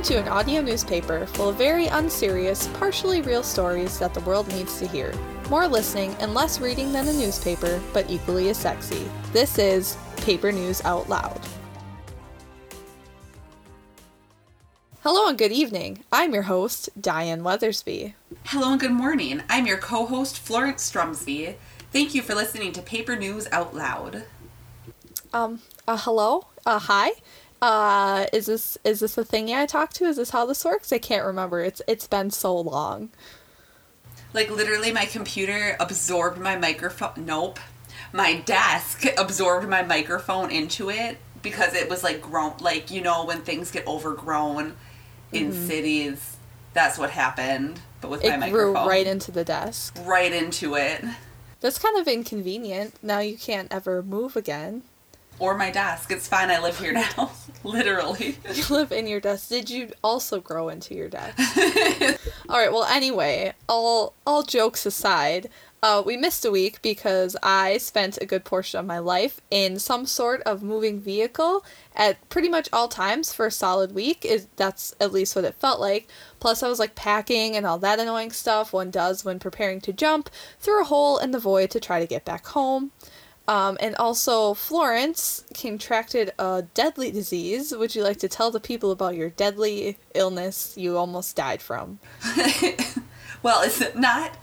Welcome to an audio newspaper full of very unserious, partially real stories that the world needs to hear. More listening and less reading than a newspaper, but equally as sexy. This is Paper News Out Loud. Hello and good evening. I'm your host, Diane Weathersby. Hello and good morning. I'm your co host, Florence Strumsby. Thank you for listening to Paper News Out Loud. Um, uh, hello? Uh, hi? Uh, is this is this the thing I talk to? Is this how this works? I can't remember. It's it's been so long. Like literally, my computer absorbed my microphone. Nope, my desk absorbed my microphone into it because it was like grown. Like you know when things get overgrown in mm-hmm. cities, that's what happened. But with it my microphone, grew right into the desk. Right into it. That's kind of inconvenient. Now you can't ever move again or my desk. It's fine. I live here now. Literally. You live in your desk. Did you also grow into your desk? all right. Well, anyway, all all jokes aside, uh, we missed a week because I spent a good portion of my life in some sort of moving vehicle at pretty much all times for a solid week. Is that's at least what it felt like. Plus, I was like packing and all that annoying stuff one does when preparing to jump through a hole in the void to try to get back home. Um, and also, Florence contracted a deadly disease. Would you like to tell the people about your deadly illness you almost died from? well, it's not,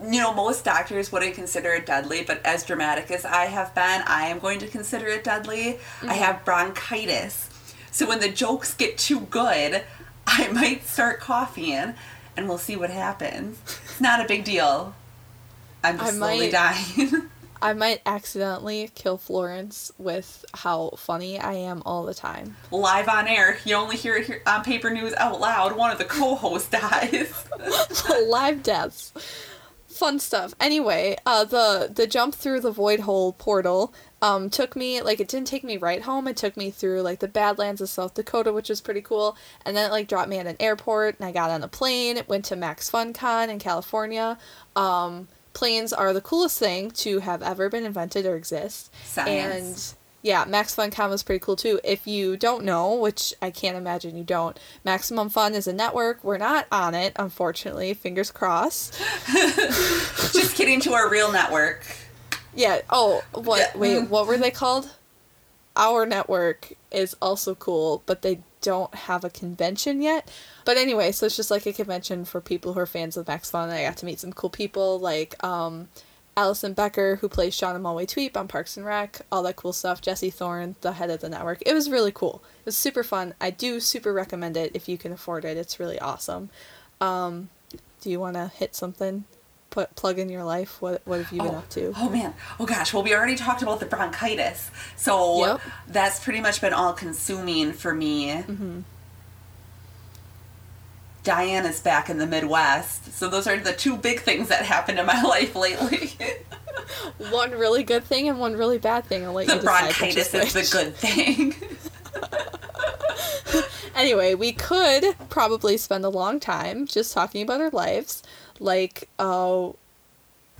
you know, most doctors wouldn't consider it deadly, but as dramatic as I have been, I am going to consider it deadly. Mm-hmm. I have bronchitis. So when the jokes get too good, I might start coughing, and we'll see what happens. It's not a big deal. I'm just I slowly might... dying. I might accidentally kill Florence with how funny I am all the time. Live on air. You only hear it here on paper news out loud. One of the co-hosts dies. Live deaths. Fun stuff. Anyway, uh, the the jump through the void hole portal um, took me like it didn't take me right home. It took me through like the Badlands of South Dakota, which was pretty cool, and then it like dropped me at an airport, and I got on a plane. Went to Max Fun Con in California. Um, planes are the coolest thing to have ever been invented or exist. Science. And yeah, Max Fun Con was pretty cool too. If you don't know, which I can't imagine you don't, Maximum Fun is a network. We're not on it, unfortunately. Fingers crossed. Just kidding to our real network. Yeah. Oh, what? Wait, what were they called? Our network is also cool, but they don't have a convention yet. But anyway, so it's just like a convention for people who are fans of Max Fun. I got to meet some cool people like um, Allison Becker, who plays Shauna Malwae-Tweep on Parks and Rec, all that cool stuff. Jesse Thorn, the head of the network. It was really cool. It was super fun. I do super recommend it if you can afford it. It's really awesome. Um, do you want to hit something? Put plug in your life. What what have you oh, been up to? Oh man. Oh gosh. Well, we already talked about the bronchitis, so yep. that's pretty much been all consuming for me. Mm-hmm. Diana's back in the Midwest. So those are the two big things that happened in my life lately. one really good thing and one really bad thing. I'll let the you decide. Bronchitis is the good thing. anyway, we could probably spend a long time just talking about our lives, like uh,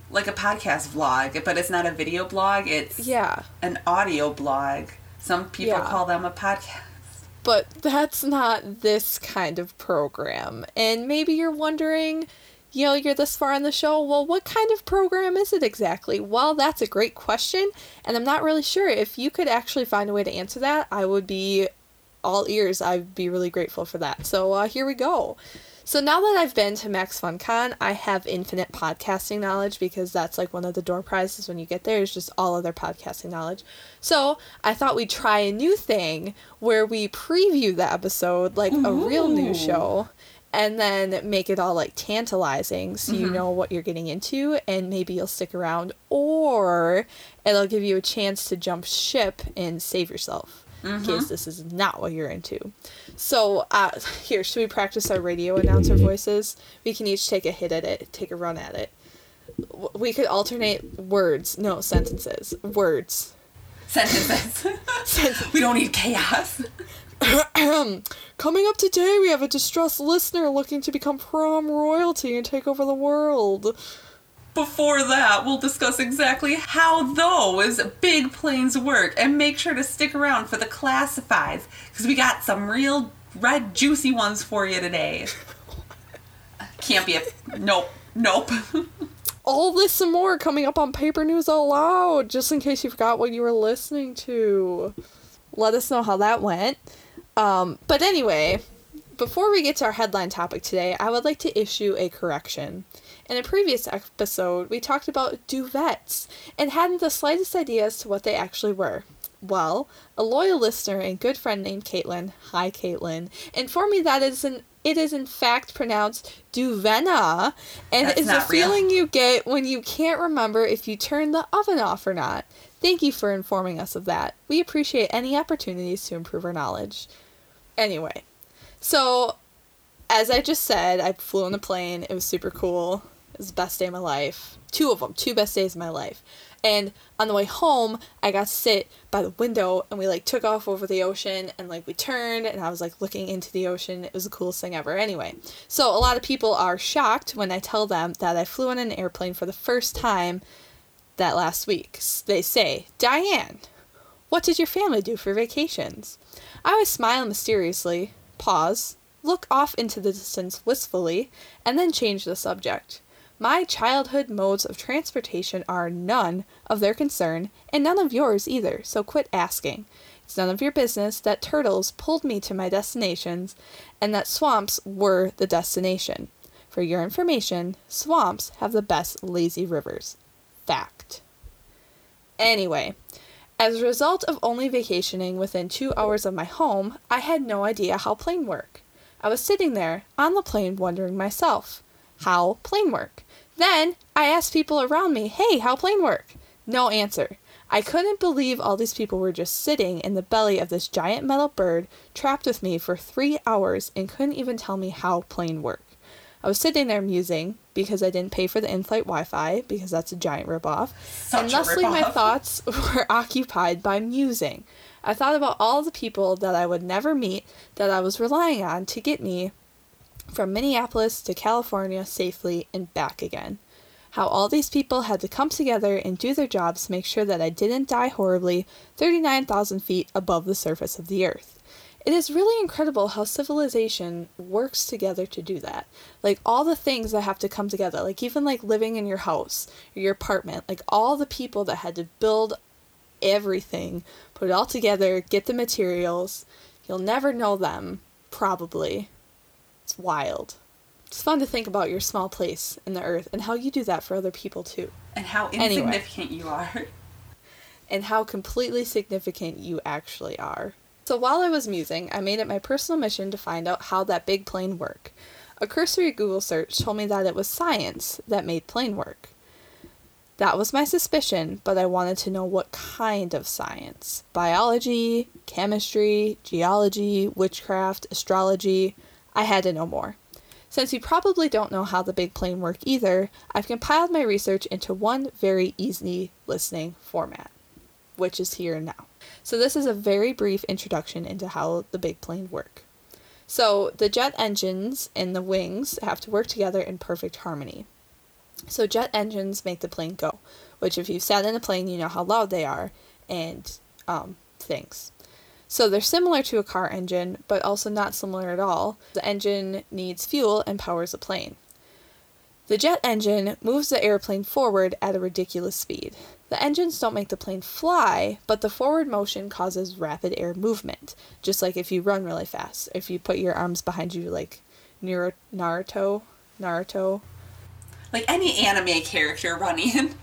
like a podcast vlog, but it's not a video blog. It's yeah, an audio blog. Some people yeah. call them a podcast. But that's not this kind of program. And maybe you're wondering, you know, you're this far on the show, well, what kind of program is it exactly? Well, that's a great question, and I'm not really sure. If you could actually find a way to answer that, I would be all ears. I'd be really grateful for that. So uh, here we go. So now that I've been to Max FunCon, I have infinite podcasting knowledge because that's like one of the door prizes when you get there is just all of their podcasting knowledge. So I thought we'd try a new thing where we preview the episode like Ooh. a real news show and then make it all like tantalizing so mm-hmm. you know what you're getting into and maybe you'll stick around or it'll give you a chance to jump ship and save yourself mm-hmm. in case this is not what you're into. So, uh, here, should we practice our radio announcer voices? We can each take a hit at it, take a run at it. We could alternate words. No, sentences. Words. Sentences. sentences. We don't need chaos. Coming up today, we have a distressed listener looking to become prom royalty and take over the world. Before that, we'll discuss exactly how those big planes work and make sure to stick around for the classifieds because we got some real red juicy ones for you today. Can't be a nope, nope. All this and more coming up on Paper News Aloud, just in case you forgot what you were listening to. Let us know how that went. Um, but anyway, before we get to our headline topic today, I would like to issue a correction. In a previous episode, we talked about duvets and hadn't the slightest idea as to what they actually were. Well, a loyal listener and good friend named Caitlin, hi Caitlin, informed me that it is, an, it is in fact pronounced Duvenna, and That's it's a real. feeling you get when you can't remember if you turn the oven off or not. Thank you for informing us of that. We appreciate any opportunities to improve our knowledge. Anyway, so as I just said, I flew on a plane. It was super cool. It was the best day of my life. Two of them, two best days of my life. And on the way home, I got to sit by the window and we like took off over the ocean and like we turned and I was like looking into the ocean. It was the coolest thing ever. Anyway, so a lot of people are shocked when I tell them that I flew on an airplane for the first time that last week. They say, Diane, what did your family do for vacations? I always smile mysteriously, pause, look off into the distance wistfully, and then change the subject. My childhood modes of transportation are none of their concern, and none of yours either, so quit asking. It's none of your business that turtles pulled me to my destinations, and that swamps were the destination. For your information, swamps have the best lazy rivers. Fact. Anyway, as a result of only vacationing within two hours of my home, I had no idea how plane work. I was sitting there on the plane wondering myself, how plane work. Then I asked people around me, hey, how plane work? No answer. I couldn't believe all these people were just sitting in the belly of this giant metal bird trapped with me for three hours and couldn't even tell me how plane work. I was sitting there musing because I didn't pay for the in-flight Wi-Fi because that's a giant ripoff, Such and thusly my thoughts were occupied by musing. I thought about all the people that I would never meet that I was relying on to get me from Minneapolis to California safely and back again. How all these people had to come together and do their jobs to make sure that I didn't die horribly 39,000 feet above the surface of the earth. It is really incredible how civilization works together to do that. Like all the things that have to come together, like even like living in your house or your apartment, like all the people that had to build everything, put it all together, get the materials. You'll never know them, probably. It's wild. It's fun to think about your small place in the earth and how you do that for other people too. And how Anyway. insignificant you are. and how completely significant you actually are. So while I was musing, I made it my personal mission to find out how that big plane worked. A cursory Google search told me that it was science that made plane work. That was my suspicion, but I wanted to know what kind of science. Biology, chemistry, geology, witchcraft, astrology. I had to know more. Since you probably don't know how the big plane worked either, I've compiled my research into one very easy listening format, which is here and now. So this is a very brief introduction into how the big plane work. So the jet engines and the wings have to work together in perfect harmony. So jet engines make the plane go, which if you've sat in a plane, you know how loud they are, and um, things. So they're similar to a car engine, but also not similar at all. The engine needs fuel and powers a plane. The jet engine moves the airplane forward at a ridiculous speed. The engines don't make the plane fly, but the forward motion causes rapid air movement, just like if you run really fast. If you put your arms behind you, like Naruto, Naruto, Like any anime character running.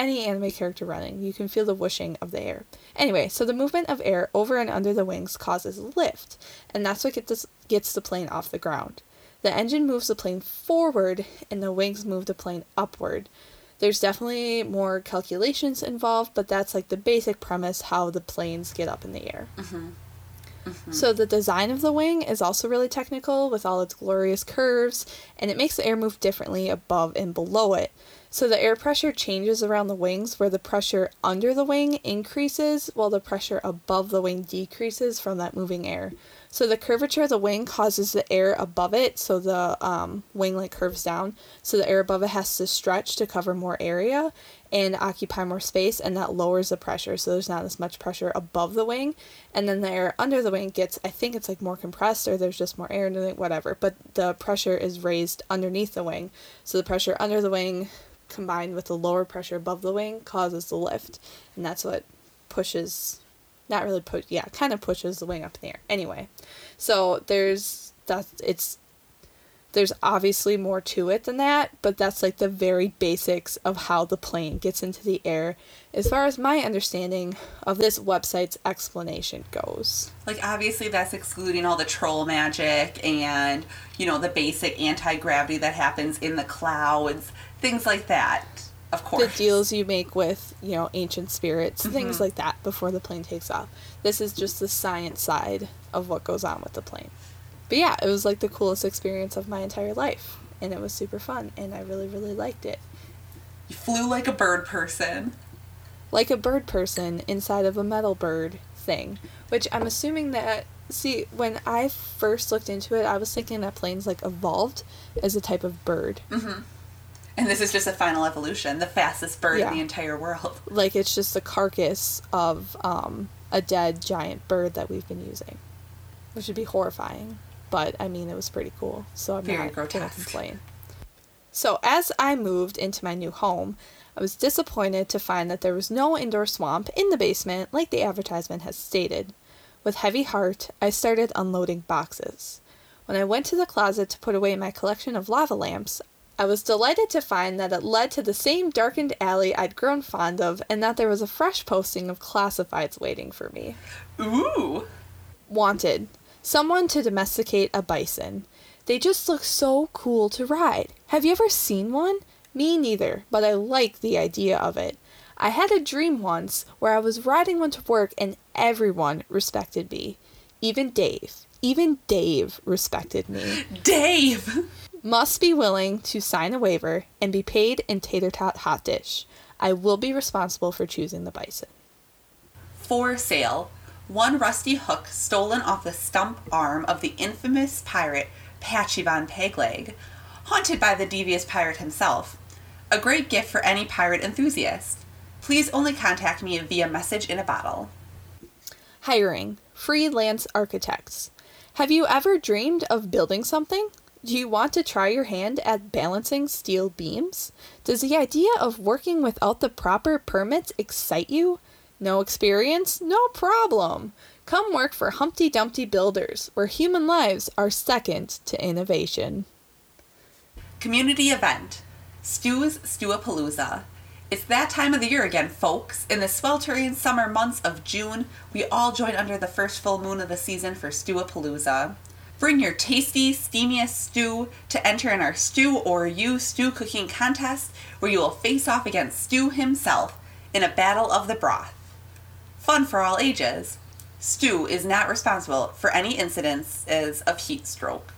any anime character running, you can feel the whooshing of the air. Anyway, so the movement of air over and under the wings causes lift, and that's what gets, gets the plane off the ground. The engine moves the plane forward, and the wings move the plane upward. There's definitely more calculations involved, but that's like the basic premise how the planes get up in the air. Mm-hmm. Mm-hmm. So the design of the wing is also really technical with all its glorious curves, and it makes the air move differently above and below it. So the air pressure changes around the wings where the pressure under the wing increases while the pressure above the wing decreases from that moving air. So the curvature of the wing causes the air above it, so the um, wing like curves down. So the air above it has to stretch to cover more area, and occupy more space, and that lowers the pressure. So there's not as much pressure above the wing, and then the air under the wing gets, I think it's like more compressed, or there's just more air in it, whatever. But the pressure is raised underneath the wing, so the pressure under the wing combined with the lower pressure above the wing causes the lift, and that's what pushes, not really push, yeah, kind of pushes the wing up in the air. Anyway, so there's that it's there's obviously more to it than that, but that's like the very basics of how the plane gets into the air as far as my understanding of this website's explanation goes. Like, obviously, that's excluding all the troll magic and, you know, the basic anti gravity that happens in the clouds, things like that, of course. The deals you make with, you know, ancient spirits, mm-hmm. things like that before the plane takes off. This is just the science side of what goes on with the plane but yeah, it was like the coolest experience of my entire life. And it was super fun. And I really, really liked it. You flew like a bird person. Like a bird person inside of a metal bird thing. Which I'm assuming that. See, when I first looked into it, I was thinking that planes like evolved as a type of bird. Mm-hmm. And this is just a final evolution, the fastest bird yeah. in the entire world. Like it's just the carcass of um, a dead giant bird that we've been using, which would be horrifying but I mean, it was pretty cool. So I'm Very not going to complain. So as I moved into my new home, I was disappointed to find that there was no indoor swamp in the basement like the advertisement has stated. With heavy heart, I started unloading boxes. When I went to the closet to put away my collection of lava lamps, I was delighted to find that it led to the same darkened alley I'd grown fond of and that there was a fresh posting of classifieds waiting for me. Ooh! Wanted. Someone to domesticate a bison. They just look so cool to ride. Have you ever seen one? Me neither, but I like the idea of it. I had a dream once where I was riding one to work and everyone respected me. Even Dave. Even Dave respected me. Dave! Must be willing to sign a waiver and be paid in tater tot hot dish. I will be responsible for choosing the bison. For sale one rusty hook stolen off the stump arm of the infamous pirate Patchy Von Pegleg, haunted by the devious pirate himself. A great gift for any pirate enthusiast. Please only contact me via message in a bottle. Hiring freelance architects. Have you ever dreamed of building something? Do you want to try your hand at balancing steel beams? Does the idea of working without the proper permits excite you? No experience? No problem. Come work for Humpty Dumpty Builders, where human lives are second to innovation. Community event Stew's Stewapalooza. It's that time of the year again, folks. In the sweltering summer months of June, we all join under the first full moon of the season for Stewapalooza. Bring your tasty, steamiest stew to enter in our Stew or You stew cooking contest, where you will face off against Stew himself in a battle of the broth fun for all ages. Stu is not responsible for any incidences of heat stroke.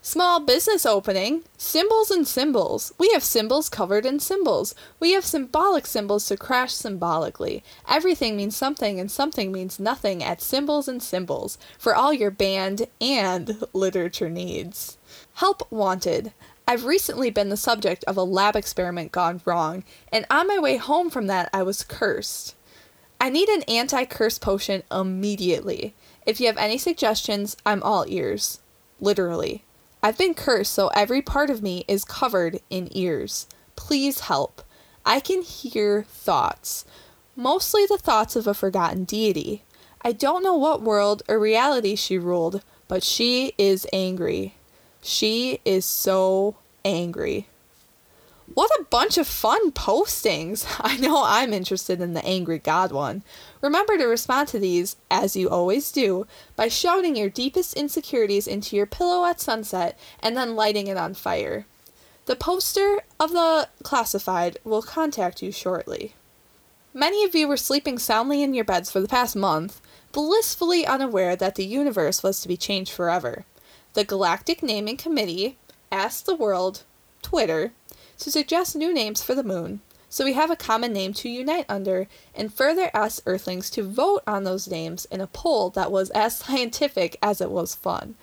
Small business opening. Symbols and symbols. We have symbols covered in symbols. We have symbolic symbols to crash symbolically. Everything means something and something means nothing at Symbols and Symbols for all your band and literature needs. Help wanted. I've recently been the subject of a lab experiment gone wrong, and on my way home from that, I was cursed. I need an anti curse potion immediately. If you have any suggestions, I'm all ears. Literally. I've been cursed, so every part of me is covered in ears. Please help. I can hear thoughts, mostly the thoughts of a forgotten deity. I don't know what world or reality she ruled, but she is angry. She is so angry. What a bunch of fun postings! I know I'm interested in the Angry God one. Remember to respond to these, as you always do, by shouting your deepest insecurities into your pillow at sunset and then lighting it on fire. The poster of the classified will contact you shortly. Many of you were sleeping soundly in your beds for the past month, blissfully unaware that the universe was to be changed forever. The Galactic Naming Committee asked the world, Twitter, to suggest new names for the moon, so we have a common name to unite under, and further ask Earthlings to vote on those names in a poll that was as scientific as it was fun.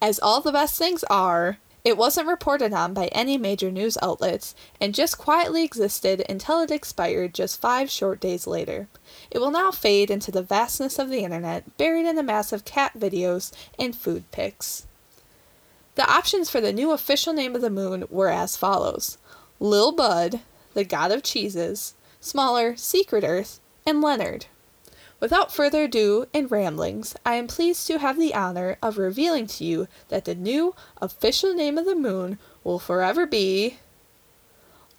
As all the best things are, It wasn't reported on by any major news outlets and just quietly existed until it expired just five short days later. It will now fade into the vastness of the internet, buried in a mass of cat videos and food pics. The options for the new official name of the moon were as follows Lil Bud, the god of cheeses, smaller Secret Earth, and Leonard. Without further ado and ramblings, I am pleased to have the honor of revealing to you that the new official name of the moon will forever be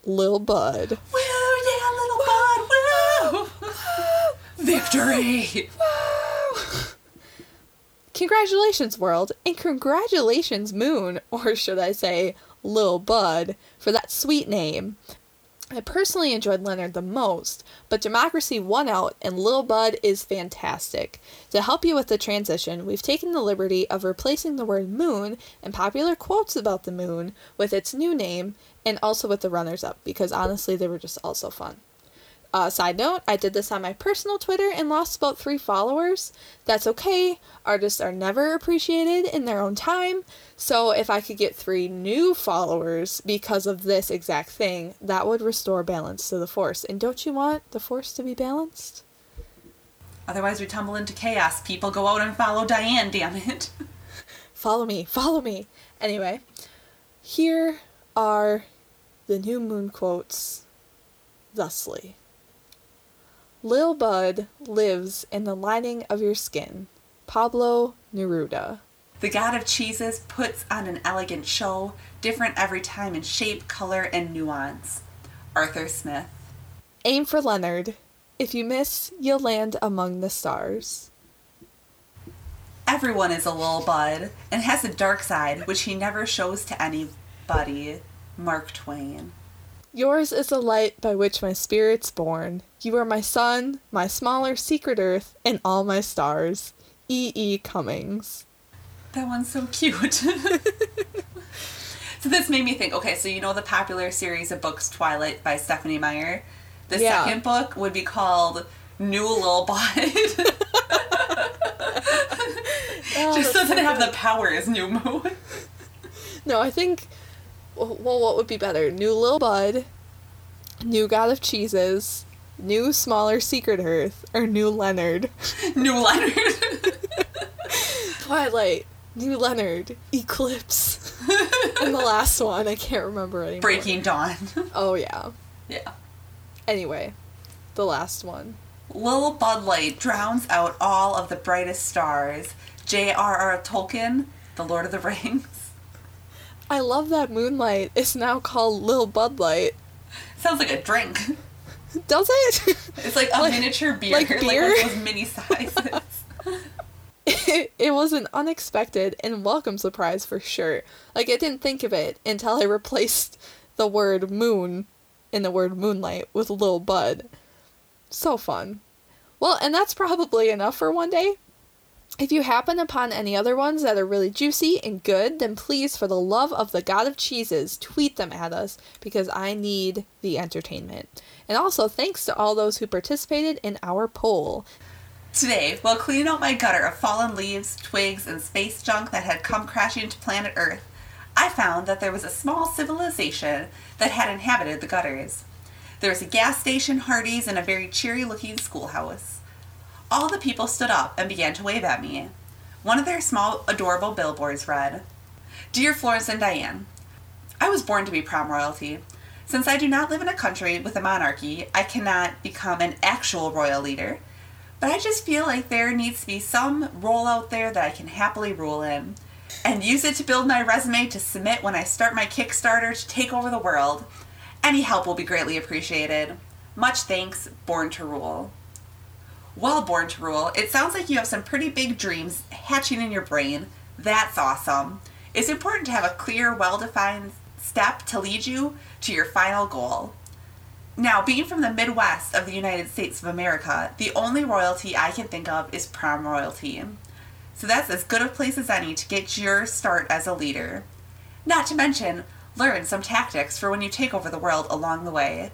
Lil Bud. Woo, yeah, little bud, woo! Victory! Woo Congratulations, world, and congratulations, Moon, or should I say, Lil Bud, for that sweet name. I personally enjoyed Leonard the most, but Democracy won out and Lil Bud is fantastic. To help you with the transition, we've taken the liberty of replacing the word moon and popular quotes about the moon with its new name and also with the runners up because honestly they were just all so fun. Uh, side note, I did this on my personal Twitter and lost about three followers. That's okay. Artists are never appreciated in their own time. So if I could get three new followers because of this exact thing, that would restore balance to the force. And don't you want the force to be balanced? Otherwise, we tumble into chaos. People go out and follow Diane, damn it. Follow me, follow me. Anyway, here are the new moon quotes thusly. Lil Bud lives in the lining of your skin. Pablo Neruda. The god of cheeses puts on an elegant show, different every time in shape, color, and nuance. Arthur Smith. Aim for Leonard. If you miss, you'll land among the stars. Everyone is a little bud and has a dark side which he never shows to anybody. Mark Twain. Yours is the light by which my spirit's born. You are my sun, my smaller secret earth, and all my stars. E. E. Cummings. That one's so cute. so this made me think okay, so you know the popular series of books Twilight by Stephenie Meyer? The Yeah. second book would be called New Lil Bud. Oh, Just that's doesn't have the power as New Moon. No, I think. Well, what would be better? New Lil Bud, New God of Cheeses, New Smaller Secret Earth, or New Leonard? New Leonard. Twilight, New Leonard, Eclipse, and the last one I can't remember anymore. Breaking Dawn. Oh yeah. yeah. Anyway, the last one. Lil Bud Light drowns out all of the brightest stars. J.R.R. Tolkien, The Lord of the Rings. I love that Moonlight is now called Lil Bud Light. Sounds like a drink. Does it? It's like a Like- miniature beer, like like, beer? of those mini sizes. it, it was an unexpected and welcome surprise for sure. Like, I didn't think of it until I replaced the word moon in the word moonlight with Lil Bud. So fun. Well, and that's probably enough for one day. If you happen upon any other ones that are really juicy and good, then please, for the love of the God of cheeses, tweet them at us because I need the entertainment. And also, thanks to all those who participated in our poll. Today, while cleaning out my gutter of fallen leaves, twigs, and space junk that had come crashing to planet Earth, I found that there was a small civilization that had inhabited the gutters. There was a gas station, Hardee's, and a very cheery looking schoolhouse. All the people stood up and began to wave at me. One of their small, adorable billboards read Dear Florence and Diane, I was born to be prom royalty. Since I do not live in a country with a monarchy, I cannot become an actual royal leader. But I just feel like there needs to be some role out there that I can happily rule in and use it to build my resume to submit when I start my Kickstarter to take over the world. Any help will be greatly appreciated. Much thanks, Born to Rule. Well, Born to Rule, it sounds like you have some pretty big dreams hatching in your brain. That's awesome. It's important to have a clear, well defined step to lead you to your final goal. Now, being from the Midwest of the United States of America, the only royalty I can think of is prom royalty. So that's as good a place as any to get your start as a leader. Not to mention, learn some tactics for when you take over the world along the way.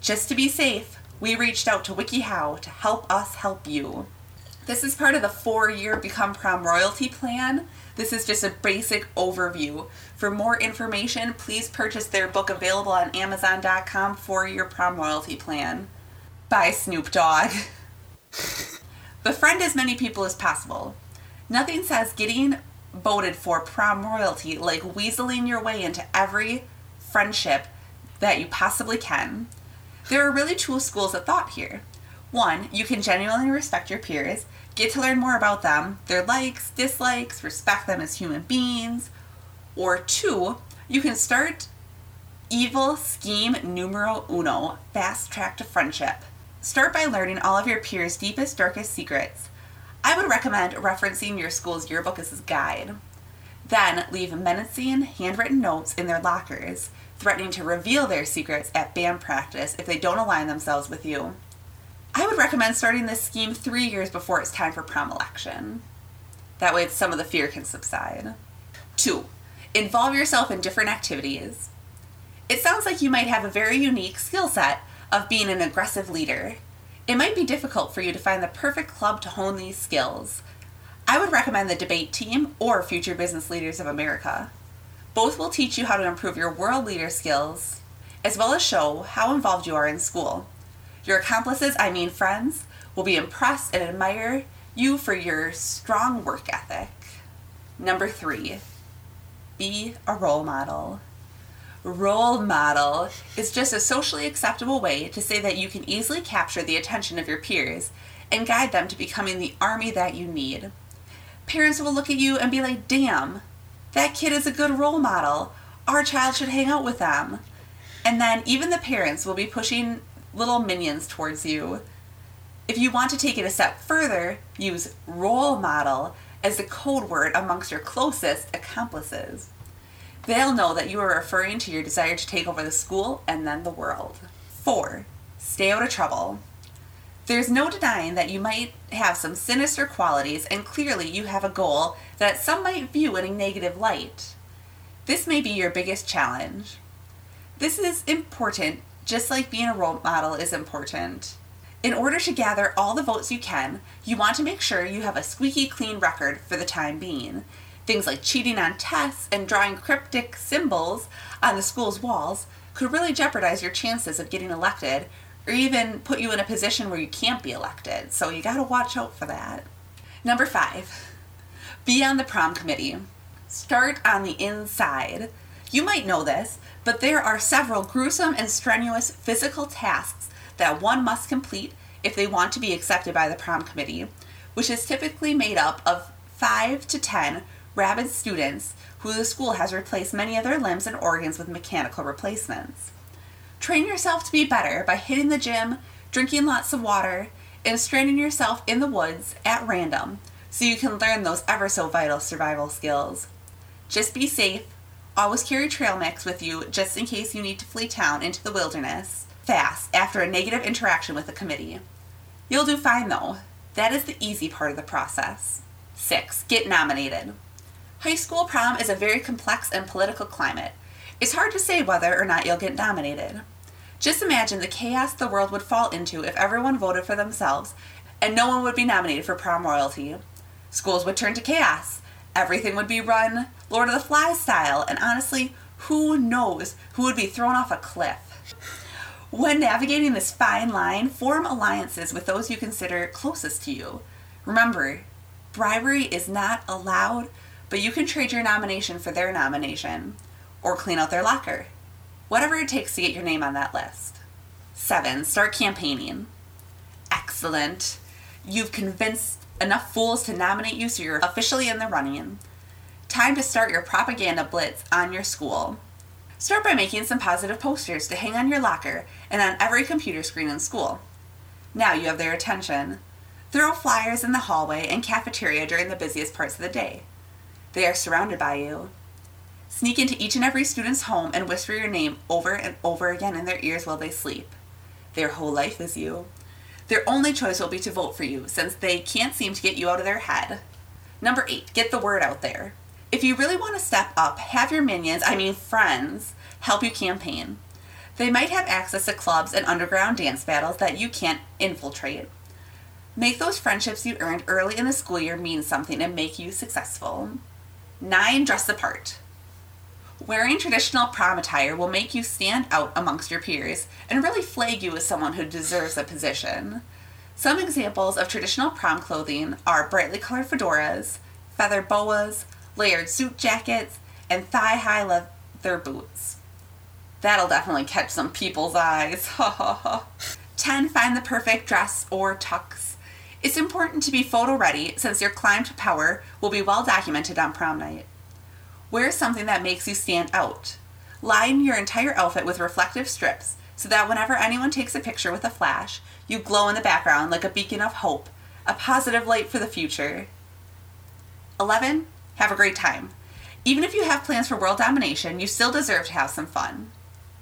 Just to be safe, we reached out to WikiHow to help us help you. This is part of the four year Become Prom Royalty plan This is just a basic overview. For more information, please purchase their book available on Amazon.com for your prom royalty plan. By Snoop Dogg. Befriend as many people as possible. Nothing says getting voted for prom royalty like weaseling your way into every friendship that you possibly can. There are really two schools of thought here. One, you can genuinely respect your peers, get to learn more about them, their likes, dislikes, respect them as human beings. Or two, you can start evil scheme numero uno, fast track to friendship. Start by learning all of your peers' deepest, darkest secrets. I would recommend referencing your school's yearbook as a guide. Then leave menacing handwritten notes in their lockers, threatening to reveal their secrets at band practice if they don't align themselves with you. I would recommend starting this scheme three years before it's time for prom election. That way, some of the fear can subside. Two, involve yourself in different activities. It sounds like you might have a very unique skill set of being an aggressive leader. It might be difficult for you to find the perfect club to hone these skills. I would recommend the debate team or Future Business Leaders of America. Both will teach you how to improve your world leader skills, as well as show how involved you are in school. Your accomplices, I mean friends, will be impressed and admire you for your strong work ethic. Number three, be a role model. Role model is just a socially acceptable way to say that you can easily capture the attention of your peers and guide them to becoming the army that you need. Parents will look at you and be like, damn, that kid is a good role model. Our child should hang out with them. And then even the parents will be pushing little minions towards you. If you want to take it a step further, use role model as the code word amongst your closest accomplices. They'll know that you are referring to your desire to take over the school and then the world. 4. Stay out of trouble. There's no denying that you might have some sinister qualities, and clearly you have a goal that some might view in a negative light. This may be your biggest challenge. This is important, just like being a role model is important. In order to gather all the votes you can, you want to make sure you have a squeaky clean record for the time being. Things like cheating on tests and drawing cryptic symbols on the school's walls could really jeopardize your chances of getting elected or even put you in a position where you can't be elected. So you got to watch out for that. Number five, be on the prom committee. Start on the inside. You might know this, but there are several gruesome and strenuous physical tasks that one must complete if they want to be accepted by the prom committee, which is typically made up of 5 to 10 rabid students who the school has replaced many of their limbs and organs with mechanical replacements. Train yourself to be better by hitting the gym, drinking lots of water, and straining yourself in the woods at random so you can learn those ever so vital survival skills. Just be safe. Always carry trail mix with you just in case you need to flee town into the wilderness fast after a negative interaction with the committee. You'll do fine though. That is the easy part of the process. 6. Get nominated. High school prom is a very complex and political climate. It's hard to say whether or not you'll get nominated. Just imagine the chaos the world would fall into if everyone voted for themselves and no one would be nominated for prom royalty. Schools would turn to chaos. Everything would be run Lord of the Flies style, and honestly, who knows who would be thrown off a cliff? When navigating this fine line, form alliances with those you consider closest to you. Remember, bribery is not allowed but you can trade your nomination for their nomination or clean out their locker. Whatever it takes to get your name on that list. 7. Start campaigning. Excellent. You've convinced enough fools to nominate you so you're officially in the running. Time to start your propaganda blitz on your school. Start by making some positive posters to hang on your locker and on every computer screen in school. Now you have their attention. Throw flyers in the hallway and cafeteria during the busiest parts of the day. They are surrounded by you. Sneak into each and every student's home and whisper your name over and over again in their ears while they sleep. Their whole life is you. Their only choice will be to vote for you since they can't seem to get you out of their head. Number eight, get the word out there. If you really want to step up, have your minions, I mean friends, help you campaign. They might have access to clubs and underground dance battles that you can't infiltrate. Make those friendships you earned early in the school year mean something and make you successful. 9. Dress the part. Wearing traditional prom attire will make you stand out amongst your peers and really flag you as someone who deserves a position. Some examples of traditional prom clothing are brightly colored fedoras, feather boas, layered suit jackets, and thigh high leather boots. That'll definitely catch some people's eyes. 10. Find the perfect dress or tux. It's important to be photo ready since your climb to power will be well documented on prom night. Wear something that makes you stand out. Line your entire outfit with reflective strips so that whenever anyone takes a picture with a flash, you glow in the background like a beacon of hope, a positive light for the future. 11. Have a great time. Even if you have plans for world domination, you still deserve to have some fun.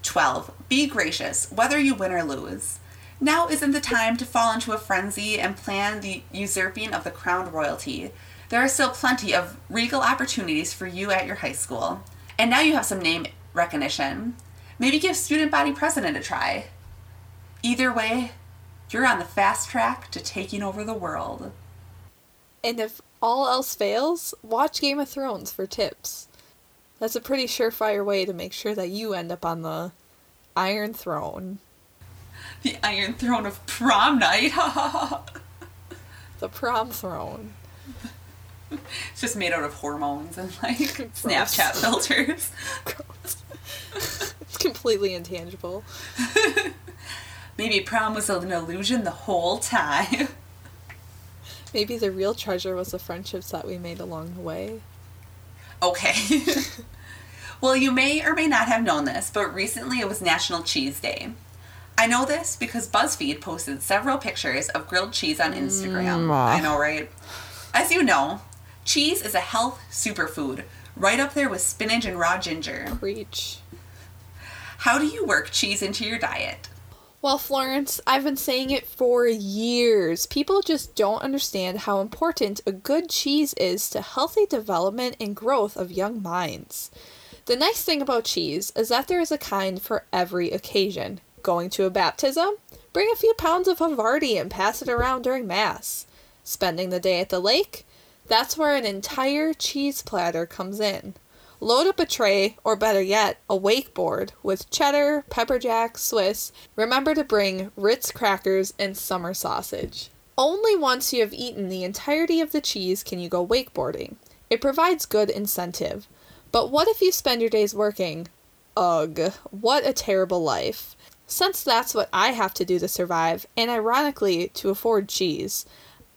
12. Be gracious, whether you win or lose. Now isn't the time to fall into a frenzy and plan the usurping of the crowned royalty. There are still plenty of regal opportunities for you at your high school. And now you have some name recognition. Maybe give student body president a try. Either way, you're on the fast track to taking over the world. And if all else fails, watch Game of Thrones for tips. That's a pretty surefire way to make sure that you end up on the Iron Throne. The Iron Throne of prom night. the prom throne. It's just made out of hormones and like Snapchat filters. it's completely intangible. Maybe prom was an illusion the whole time. Maybe the real treasure was the friendships that we made along the way. Okay. well, you may or may not have known this, but recently it was National Cheese Day. I know this because BuzzFeed posted several pictures of grilled cheese on Instagram. Mm. I know, right? As you know, Cheese is a health superfood, right up there with spinach and raw ginger. Preach. How do you work cheese into your diet? Well, Florence, I've been saying it for years. People just don't understand how important a good cheese is to healthy development and growth of young minds. The nice thing about cheese is that there is a kind for every occasion. Going to a baptism? Bring a few pounds of Havarti and pass it around during Mass. Spending the day at the lake? That's where an entire cheese platter comes in. Load up a tray, or better yet, a wakeboard, with cheddar, pepper jack, Swiss. Remember to bring Ritz crackers and summer sausage. Only once you have eaten the entirety of the cheese can you go wakeboarding. It provides good incentive. But what if you spend your days working? Ugh, what a terrible life. Since that's what I have to do to survive, and ironically, to afford cheese,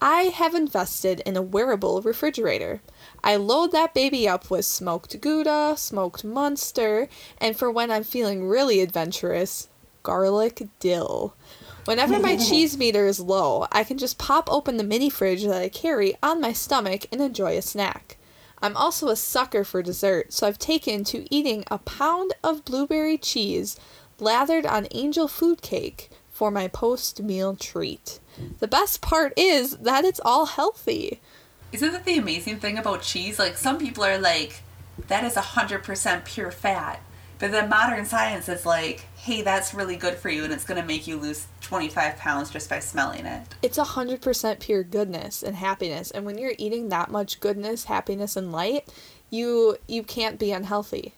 I have invested in a wearable refrigerator. I load that baby up with smoked Gouda, smoked Munster, and for when I'm feeling really adventurous, garlic dill. Whenever my cheese meter is low, I can just pop open the mini fridge that I carry on my stomach and enjoy a snack. I'm also a sucker for dessert, so I've taken to eating a pound of blueberry cheese lathered on angel food cake for my post meal treat. The best part is that it's all healthy. Isn't that the amazing thing about cheese? Like, some people are like, that is 100% pure fat. But then modern science is like, hey, that's really good for you and it's going to make you lose 25 pounds just by smelling it. It's 100% pure goodness and happiness. And when you're eating that much goodness, happiness, and light, you you can't be unhealthy.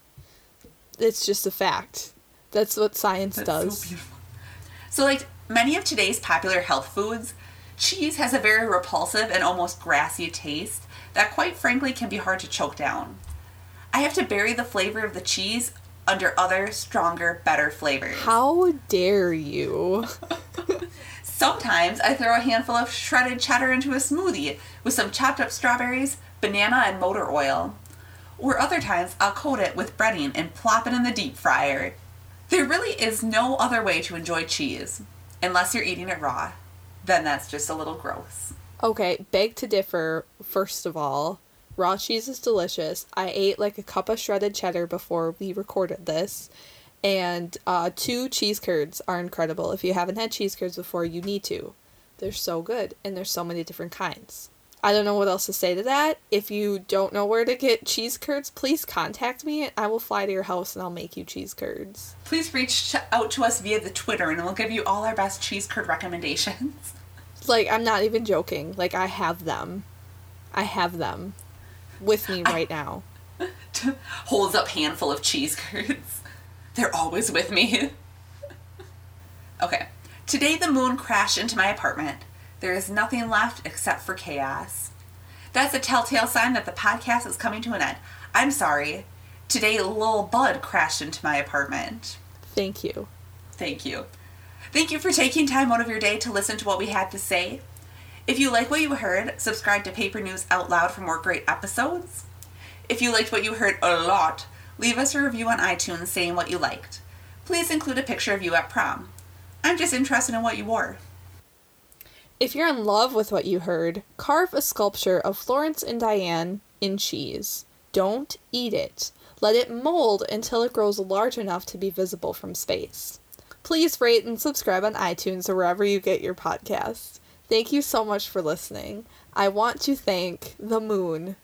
It's just a fact. That's what science that's does. So so, like many of today's popular health foods, cheese has a very repulsive and almost grassy taste that, quite frankly, can be hard to choke down. I have to bury the flavor of the cheese under other, stronger, better flavors. How dare you? Sometimes I throw a handful of shredded cheddar into a smoothie with some chopped up strawberries, banana, and motor oil. Or other times I'll coat it with breading and plop it in the deep fryer. There really is no other way to enjoy cheese unless you're eating it raw. Then that's just a little gross. Okay, beg to differ, first of all. Raw cheese is delicious. I ate like a cup of shredded cheddar before we recorded this. And uh, two cheese curds are incredible. If you haven't had cheese curds before, you need to. They're so good, and there's so many different kinds. I don't know what else to say to that. If you don't know where to get cheese curds, please contact me. I will fly to your house and I'll make you cheese curds. Please reach out to us via the Twitter and we'll give you all our best cheese curd recommendations. Like, I'm not even joking. Like, I have them. I have them with me right I, now. Holds up handful of cheese curds. They're always with me. okay. Today the moon crashed into my apartment. There is nothing left except for chaos. That's a telltale sign that the podcast is coming to an end. I'm sorry. Today Lil Bud crashed into my apartment. Thank you. Thank you. Thank you for taking time out of your day to listen to what we had to say. If you like what you heard, subscribe to Paper News Out Loud for more great episodes. If you liked what you heard a lot, leave us a review on iTunes saying what you liked. Please include a picture of you at prom. I'm just interested in what you wore. If you're in love with what you heard, carve a sculpture of Florence and Diane in cheese. Don't eat it. Let it mold until it grows large enough to be visible from space. Please rate and subscribe on iTunes or wherever you get your podcasts. Thank you so much for listening. I want to thank the moon,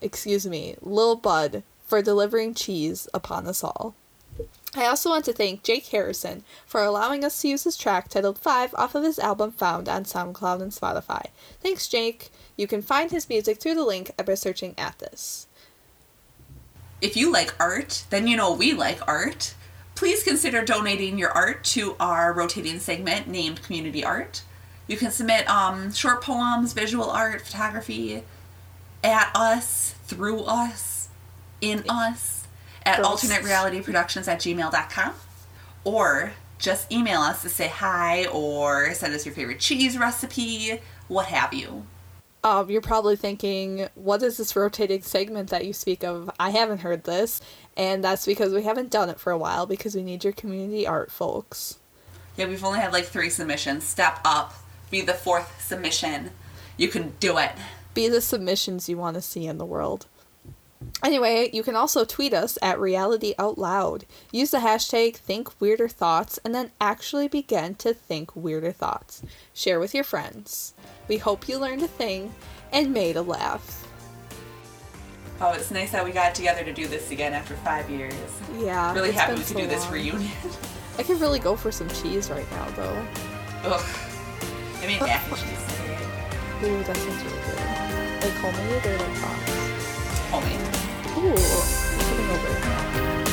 excuse me, Lil Bud, for delivering cheese upon us all. I also want to thank Jake Harrison for allowing us to use his track titled 5 off of his album found on SoundCloud and Spotify. Thanks, Jake. You can find his music through the link by searching at this. If you like art, then you know we like art. Please consider donating your art to our rotating segment named Community Art. You can submit um, short poems, visual art, photography at us, through us, in us, at alternaterealityproductions at gmail.com. Or just email us to say hi or send us your favorite cheese recipe, what have you. Um, you're probably thinking, what is this rotating segment that you speak of? I haven't heard this. And that's because we haven't done it for a while because we need your community art folks. Yeah, we've only had like three submissions. Step up, be the fourth submission. You can do it. Be the submissions you want to see in the world. Anyway, you can also tweet us at Reality Out Loud. Use the hashtag Think Weirder Thoughts and then actually begin to think weirder thoughts. Share with your friends. We hope you learned a thing and made a laugh. Oh, it's nice that we got together to do this again after five years. Yeah. Really happy we could so do this long. reunion. I could really go for some cheese right now, though. Ugh. I mean, mac and cheese. Ooh, that sounds really good. Like homemade or like box? Homemade. Ooh, I'm coming over.